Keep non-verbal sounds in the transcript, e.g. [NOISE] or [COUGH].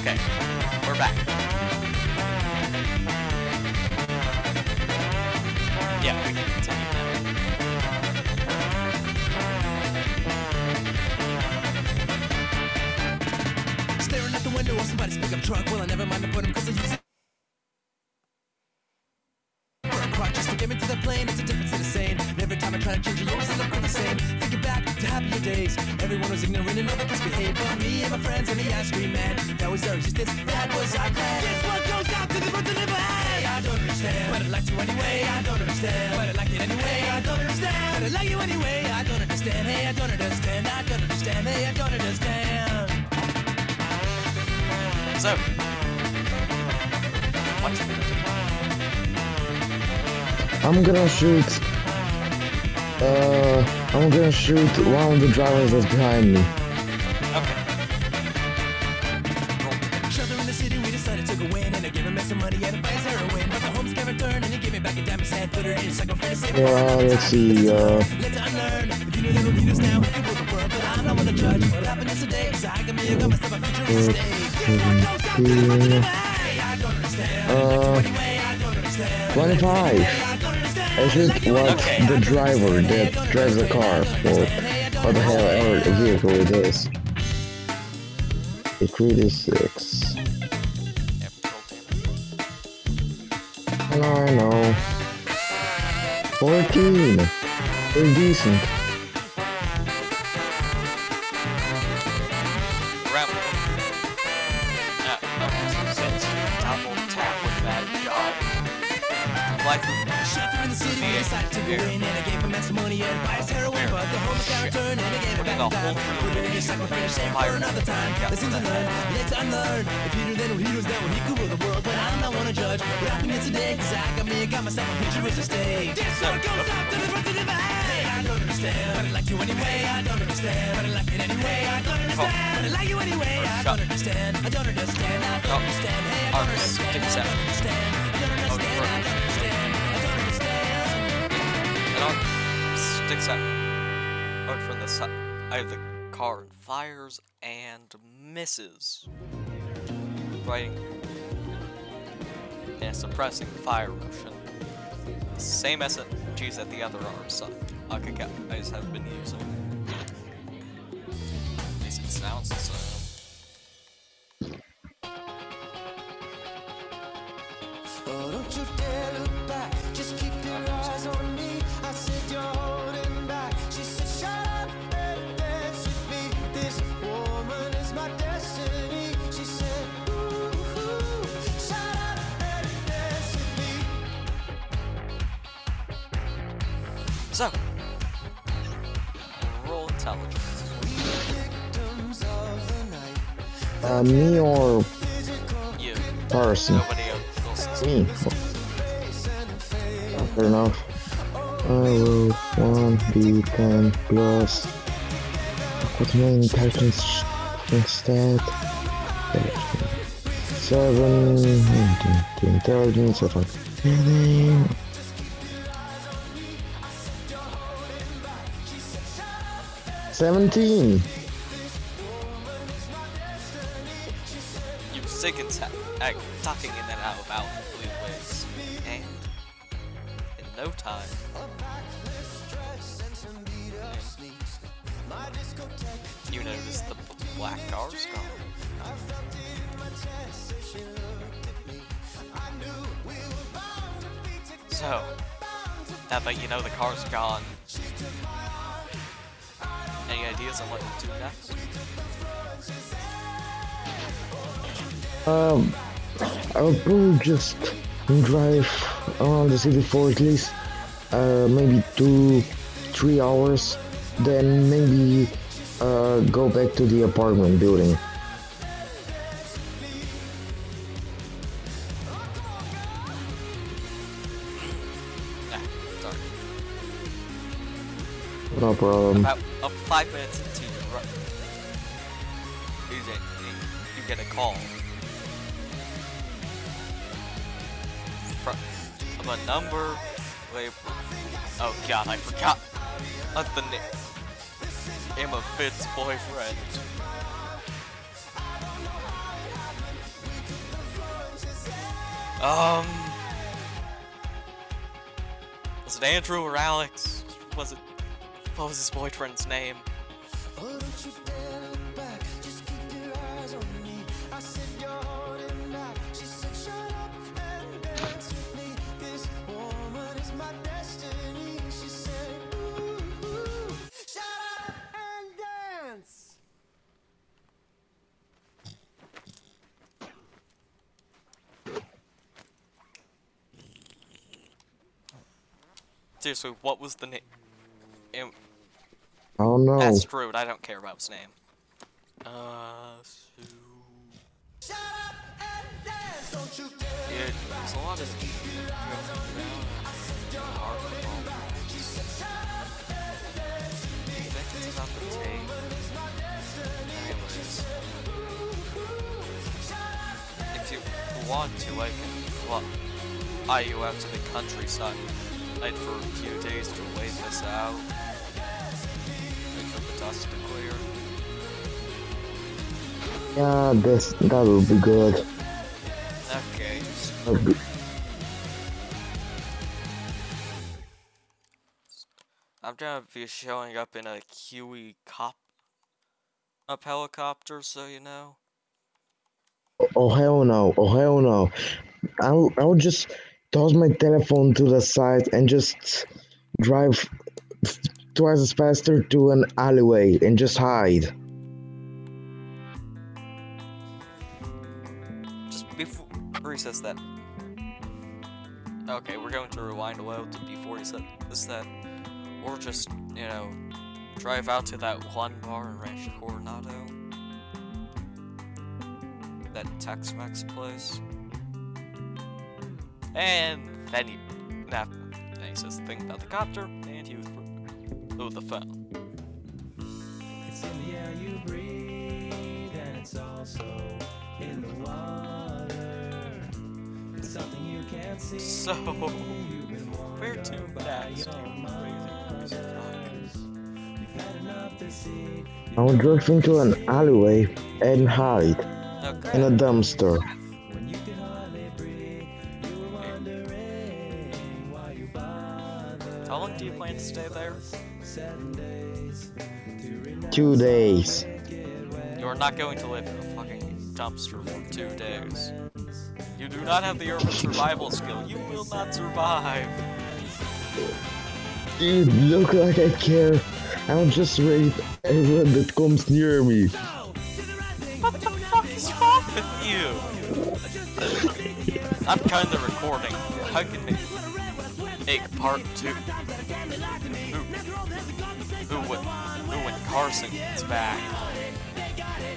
Okay, we're back. Yeah, we can continue now. Staring at the window of somebody's pickup truck. Well, I never mind to put him cause I use to days, everyone was ignorant and other misbehaved. But me and my friends and the ice cream man, that was our existence, that was our plan. Guess what goes out to the ones that never had? I don't understand, but I'd like to anyway. I don't understand, but I like it anyway. I don't understand, but I like you anyway. I don't understand, hey, I don't understand. I don't understand, hey, I don't understand. So, what you gonna do? I'm gonna shoot. Uh, I'm gonna shoot one of the drivers that's behind me. Okay. Roll. Shelter in the city, we decided to go in and I gave him some money and a buy heroin. But the homes can't return and he gave me back a diamond set, put her in his psycho fantasy. Yeah, let's see. Uh, Let's unlearn. If you knew they were leaders now, we could rule the world. But I'm not one to judge what happened yesterday. Cause I got me, I got myself a future in stake. Guess what goes out to the front of the bay? I don't understand. uh, Anyway, I don't understand. 25. I don't understand. I shoot what Okay. the driver that drives the car for what the hell ever vehicle it is. It really six. I know. 14. They're decent. Like, Shelter in the city, we decided to go in and I gave him some money and buy his heroin. But the homeless got returned and I gave him back a a dime. crew Put her in his psycho fantasy for another time. Lessons to learn, let's unlearn. If he knew then he was down when he could rule the world. But I'm not one to judge what happened here today. Cause I got me, I got myself a futuristic state. This one goes out to the front of the bay. I don't understand, but I like you anyway. I don't understand, but I like it anyway. I don't understand, but I like you anyway. I don't understand, I don't understand, I Oh. don't understand. Hey, I don't understand, I don't understand. Sticks out from the side of the car and fires and misses. Writing and suppressing fire motion. The same SMGs that the other arms Akaka guys have been using. At least it sounds same. Oh, don't you dare look back. Just keep your eyes on me. I said you're So, roll intelligence. Victims of the night. Uh, me or You. person? Nobody else. Me. Fair enough. I will 1d10 plus. What's my intelligence instead? 7. The intelligence of a feeling. Seventeen. You seconds ha- act ducking in and out of out ways, and in no time, you notice the black car's gone. So, now that you know the car's gone, any ideas on what to do next? Um, I'll probably just drive around the city for at least uh, maybe two, three hours. Then maybe uh, go back to the apartment building. Nah, sorry. No problem. About five minutes into your run, you get, a call from, from a number. Oh god, I forgot. Not the name. Emma Fitt's boyfriend. Um. Was it Andrew or Alex? Was it. What was his boyfriend's name? Seriously, what was the name? I don't. That's screwed. I don't care about his name. Uh, Sue. Shut up and dance. Don't you dare. Yeah, there's a lot of think it's about the tape. Anyways, if you want to, I can fly you out to the countryside like, for a few days to wait this out. Wait for the dust to clear. Yeah, this that would be good. Okay, be- I'm gonna be showing up in a Huey cop up helicopter, so you know. Oh hell no! Oh hell no! I'll I'll just toss my telephone to the side and just drive twice as faster to an alleyway and just hide. Just before he says that. Okay, we're going to rewind a while to before this that. Or just, you know, drive out to that one bar in Rancho Coronado. That Tex Mex place. And then he. Nah, then he says the thing about the copter, and he was. Oh, the phone. It's in the air you breathe, and it's also in the water. It's something you can't see. So, where to next, your you crazy crazy fuck? You've had enough to see. I'll drive into an alleyway and hide Okay. in a dumpster. When you can hardly breathe, you were wondering why you bother. How long do you plan to stay there? Seven days to remember. Two days. You are not going to live in a fucking dumpster for two days. You do not have the urban [LAUGHS] survival skill. You will not survive. Dude, look like I care. I'll just rape everyone that comes near me. What the fuck is wrong with you? [LAUGHS] I'm kinda recording. I can make part two. Who, Ooh, when, ooh, when Carson gets back.